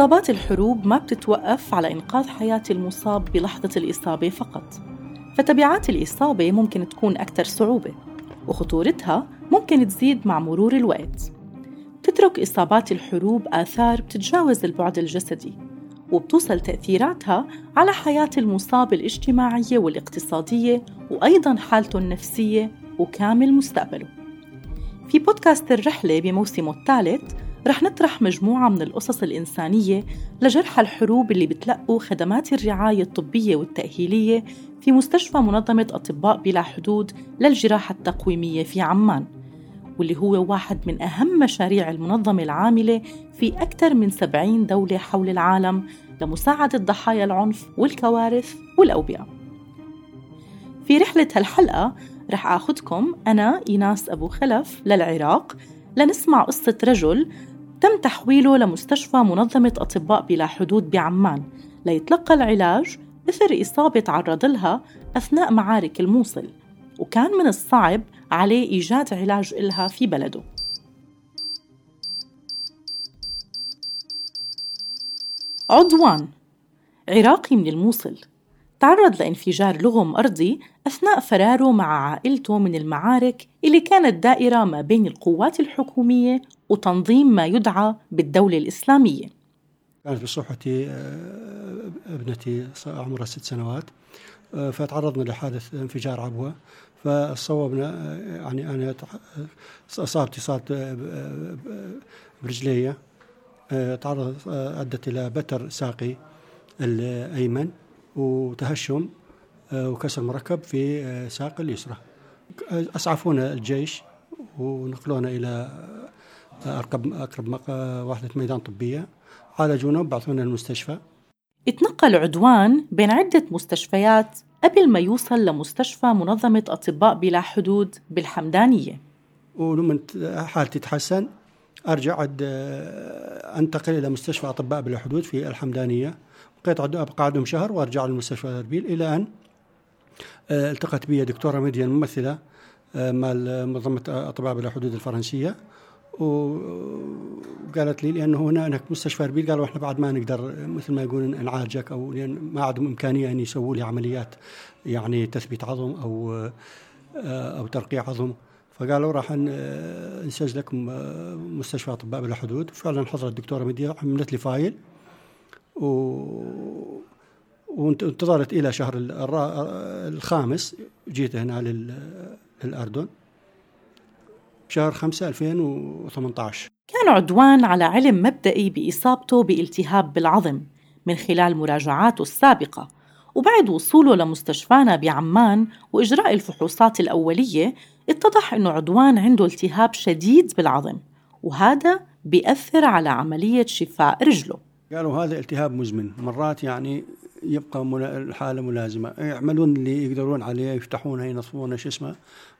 إصابات الحروب ما بتتوقف على إنقاذ حياة المصاب بلحظة الإصابة فقط. فتبعات الإصابة ممكن تكون أكثر صعوبة وخطورتها ممكن تزيد مع مرور الوقت. تترك إصابات الحروب آثار بتتجاوز البعد الجسدي وبتوصل تأثيراتها على حياة المصاب الاجتماعية والاقتصادية وأيضا حالته النفسية وكامل مستقبله. في بودكاست الرحلة بموسمه الثالث رح نطرح مجموعة من القصص الإنسانية لجرحى الحروب اللي بتلقوا خدمات الرعاية الطبية والتأهيلية في مستشفى منظمة أطباء بلا حدود للجراحة التقويمية في عمان واللي هو واحد من أهم مشاريع المنظمة العاملة في أكثر من 70 دولة حول العالم لمساعدة ضحايا العنف والكوارث والأوبئة. في رحلة هالحلقة رح آخذكم أنا إيناس أبو خلف للعراق لنسمع قصة رجل تم تحويله لمستشفى منظمة أطباء بلا حدود بعمان ليتلقى العلاج إثر إصابة تعرض لها أثناء معارك الموصل وكان من الصعب عليه إيجاد علاج إلها في بلده. عضوان عراقي من الموصل تعرض لانفجار لغم أرضي أثناء فراره مع عائلته من المعارك اللي كانت دائرة ما بين القوات الحكومية وتنظيم ما يدعى بالدولة الإسلامية. كانت بصحتي آه، ابنتي عمرها ست سنوات. آه، فتعرضنا لحادث انفجار عبوة. فصوبنا آه، يعني أنا أصابتي صارت برجلي. تعرض أدت إلى بتر ساقي الأيمن وتهشم وكسر مركب في ساق اليسرى. أسعفونا الجيش ونقلونا إلى أقرب أقرب وحدة ميدان طبية. عالجونا وبعثونا المستشفى. اتنقل عدوان بين عدة مستشفيات قبل ما يوصل لمستشفى منظمة أطباء بلا حدود بالحمدانية. ولما حالتي تتحسن أرجع أنتقل إلى مستشفى أطباء بلا حدود في الحمدانية. بقيت أبقى عندهم شهر وأرجع للمستشفى الأربيل إلى أن آه، التقت بي دكتورة ميديا ممثلة آه، مال منظمة أطباء بلا حدود الفرنسية. وقالت لي لأنه هنا هناك مستشفى اربيل قالوا إحنا بعد ما نقدر مثل ما يقولون نعالجك أو لأن ما عندهم إمكانية إن يسووا لي عمليات يعني تثبيت عظم أو أو ترقيع عظم. فقالوا راح نسجل لكم مستشفى أطباء بلا حدود. فعلا حضرت الدكتورة ميديا عملت لي file. و وانتظرت إلى شهر الخامس. جيت هنا للأردن. شهر 5 2018 كان عدوان على علم مبدئي بإصابته بالتهاب بالعظم من خلال مراجعاته السابقة وبعد وصوله لمستشفانا بعمان وإجراء الفحوصات الأولية اتضح أنه عدوان عنده التهاب شديد بالعظم وهذا بيأثر على عملية شفاء رجله. قالوا هذا التهاب مزمن مرات يعني يبقى الحالة ملازمة يعملون اللي يقدرون عليه يفتحونها ينظفونها شو اسمه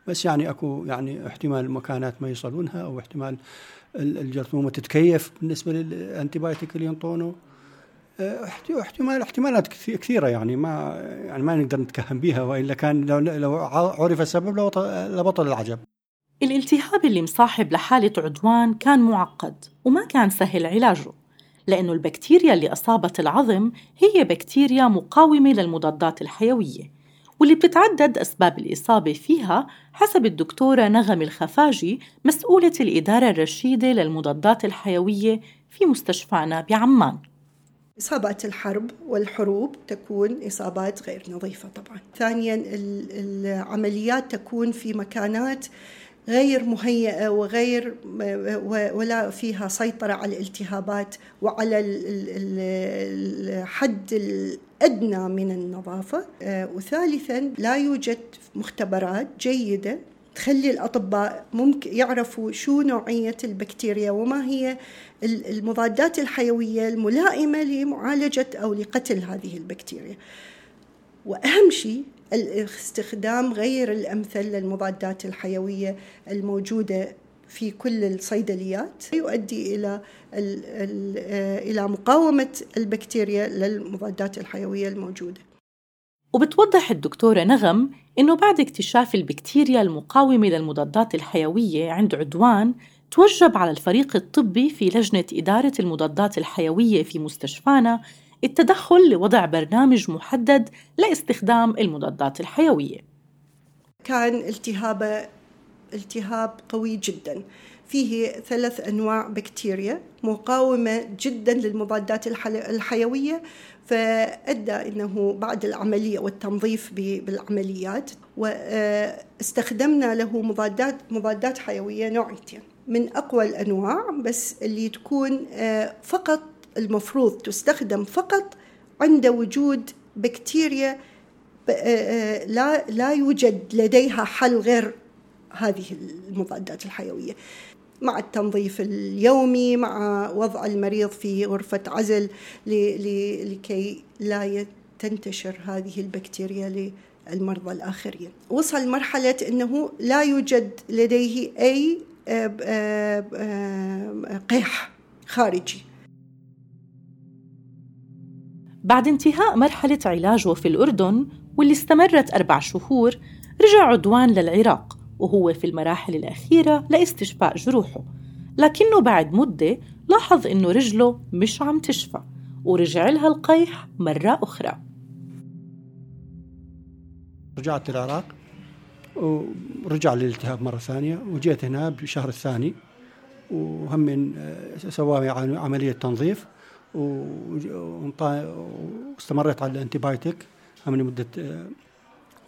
بس يعني أكو يعني احتمال المكانات ما يصلونها أو احتمال الجرثومة تتكيف بالنسبة للانتيبايوتيك اللي ينطونه آه، احتمال احتمالات كثيرة يعني ما يعني ما نقدر نتكهن بها وإلا كان لو, لو عرف السبب لبطل العجب. الالتهاب اللي مصاحب لحالة عدوان كان معقد وما كان سهل علاجه. لأنه البكتيريا اللي أصابت العظم هي بكتيريا مقاومة للمضادات الحيوية واللي بتتعدد أسباب الإصابة فيها حسب الدكتورة نغم الخفاجي مسؤولة الإدارة الرشيدة للمضادات الحيوية في مستشفانا بعمان إصابات الحرب والحروب تكون إصابات غير نظيفة طبعا. ثانيا العمليات تكون في مكانات غير مهيئة وغير ولا فيها سيطرة على الالتهابات وعلى الحد الأدنى من النظافة. آه، وثالثا لا يوجد مختبرات جيدة تخلي الأطباء ممكن يعرفوا شو نوعية البكتيريا وما هي المضادات الحيوية الملائمة لمعالجة أو لقتل هذه البكتيريا. وأهم شيء الاستخدام غير الأمثل للمضادات الحيوية الموجودة في كل الصيدليات يؤدي إلى إلى مقاومة البكتيريا للمضادات الحيوية الموجودة. وبتوضح الدكتورة نغم إنه بعد اكتشاف البكتيريا المقاومة للمضادات الحيوية عند عدوان توجب على الفريق الطبي في لجنة إدارة المضادات الحيوية في مستشفانا التدخل لوضع برنامج محدد لاستخدام المضادات الحيوية. كان التهاب التهاب قوي جدا. فيه ثلاث أنواع بكتيريا مقاومة جدا للمضادات الحيوية فأدى إنه بعد العملية والتنظيف بالعمليات واستخدمنا له مضادات مضادات حيوية نوعيتين من أقوى الأنواع بس اللي تكون آه، فقط المفروض تستخدم فقط عند وجود بكتيريا آه، آه، لا لا يوجد لديها حل غير هذه المضادات الحيوية. مع التنظيف اليومي مع وضع المريض في غرفة عزل لكي لا تنتشر هذه البكتيريا للمرضى الآخرين. وصل مرحلة إنه لا يوجد لديه أي قيح خارجي. بعد انتهاء مرحلة علاجه في الأردن واللي استمرت أربع شهور رجع عدوان للعراق وهو في المراحل الأخيرة لاستشفاء جروحه. لكنه بعد مدة لاحظ إنه رجله مش عم تشفى ورجع لها القيح مرة أخرى. رجعت العراق ورجع للالتهاب مرة ثانية وجيت هنا بالشهر الثاني وهم سوى عملية تنظيف. واستمريت على الانتيبايوتيك لمدة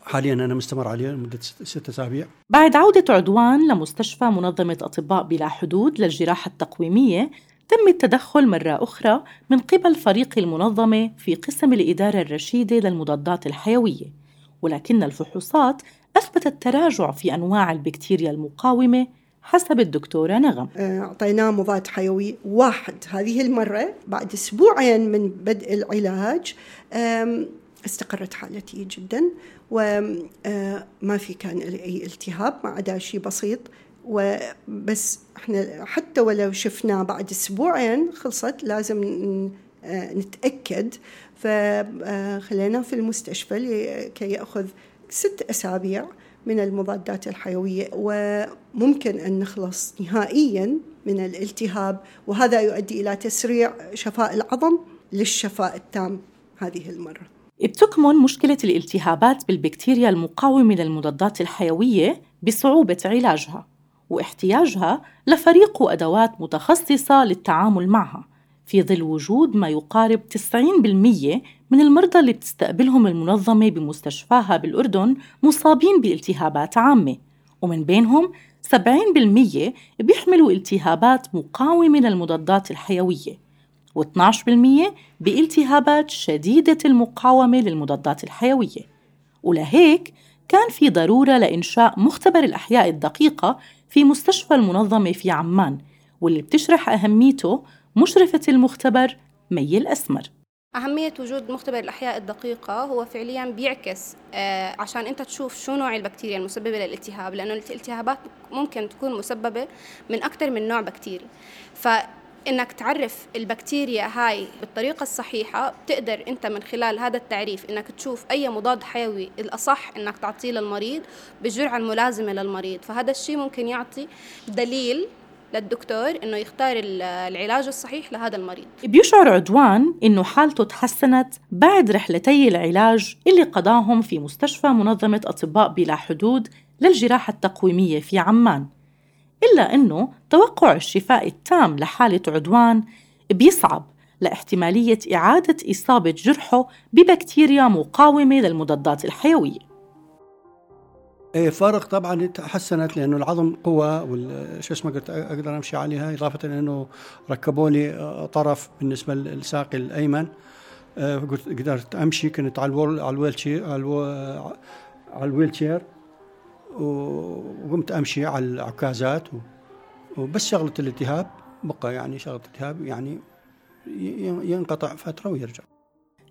حاليا أنا مستمر عليه لمدة ستة أسابيع. بعد عودة عدوان لمستشفى منظمة أطباء بلا حدود للجراحة التقويمية تم التدخل مرة أخرى من قبل فريق المنظمة في قسم الإدارة الرشيدة للمضادات الحيوية. ولكن الفحوصات أثبتت تراجع في أنواع البكتيريا المقاومة حسب الدكتورة نغم. آه، أعطيناه مضاد حيوي واحد. هذه المرة بعد أسبوعين من بدء العلاج استقرت حالتي جدا وما آه، في كان أي التهاب ما عدا شيء بسيط. وبس إحنا حتى ولو شفناه بعد أسبوعين خلصت لازم آه، نتأكد. فخليناه في المستشفى لكي يأخذ ست أسابيع. من المضادات الحيوية وممكن أن نخلص نهائيا من الالتهاب وهذا يؤدي إلى تسريع شفاء العظم للشفاء التام هذه المرة. بتكمن مشكلة الالتهابات بالبكتيريا المقاومة للمضادات الحيوية بصعوبة علاجها واحتياجها لفريق وأدوات متخصصة للتعامل معها في ظل وجود ما يقارب 90% من المرضى اللي بتستقبلهم المنظمة بمستشفاها بالأردن مصابين بالتهابات عامة ومن بينهم 70% بيحملوا التهابات مقاومة للمضادات الحيوية و12% بالتهابات شديدة المقاومة للمضادات الحيوية. ولهيك كان في ضرورة لإنشاء مختبر الأحياء الدقيقة في مستشفى المنظمة في عمان واللي بتشرح أهميته مشرفة المختبر مي الأسمر أهمية وجود مختبر الأحياء الدقيقة هو فعليا بيعكس آه عشان أنت تشوف شو نوع البكتيريا المسببة للالتهاب لأنه الالتهابات ممكن تكون مسببة من أكثر من نوع بكتيري. ف انك تعرف البكتيريا هاي بالطريقة الصحيحة بتقدر أنت من خلال هذا التعريف إنك تشوف أي مضاد حيوي الأصح إنك تعطيه للمريض بالجرعة الملازمة للمريض. فهذا الشيء ممكن يعطي دليل للدكتور إنه يختار العلاج الصحيح لهذا المريض. بيشعر عدوان إنه حالته تحسنت بعد رحلتي العلاج اللي قضاهم في مستشفى منظمة أطباء بلا حدود للجراحة التقويمية في عمان. إلا أنه توقع الشفاء التام لحالة عدوان بيصعب لاحتمالية إعادة إصابة جرحه ببكتيريا مقاومة للمضادات الحيوية. إيه فرق طبعا تحسنت لأنه العظم قوة شو اسمه قلت أقدر أمشي عليها إضافة لأنه ركبوا لي آه، طرف بالنسبة للساقي الأيمن. آه، قلت قدرت أمشي كنت على الويل على على الويل شير وقمت أمشي على العكازات وبس شغلة الالتهاب بقى يعني شغلة الالتهاب يعني ينقطع فترة ويرجع.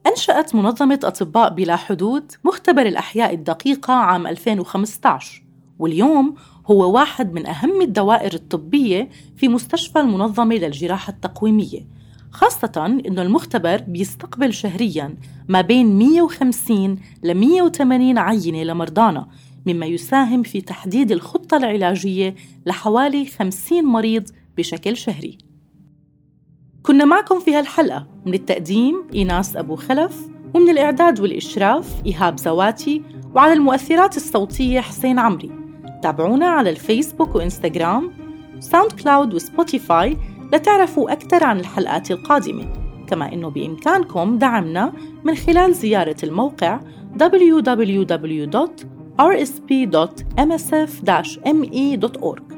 أنشأت منظمة أطباء بلا حدود مختبر الأحياء الدقيقة عام 2015 واليوم هو واحد من أهم الدوائر الطبية في مستشفى المنظمة للجراحة التقويمية خاصة أنه المختبر بيستقبل شهرياً ما بين 150 ل 180 عينة لمرضانا مما يساهم في تحديد الخطة العلاجية لحوالي 50 مريض بشكل شهري. كنا معكم في هالحلقة من التقديم إيناس أبو خلف ومن الإعداد والإشراف إيهاب زواتي وعلى المؤثرات الصوتية حسين عمري. تابعونا على الفيسبوك وإنستغرام SoundCloud و Spotify لتعرفوا أكثر عن الحلقات القادمة. كما أنه بإمكانكم دعمنا من خلال زيارة الموقع www.rsp.msf-me.org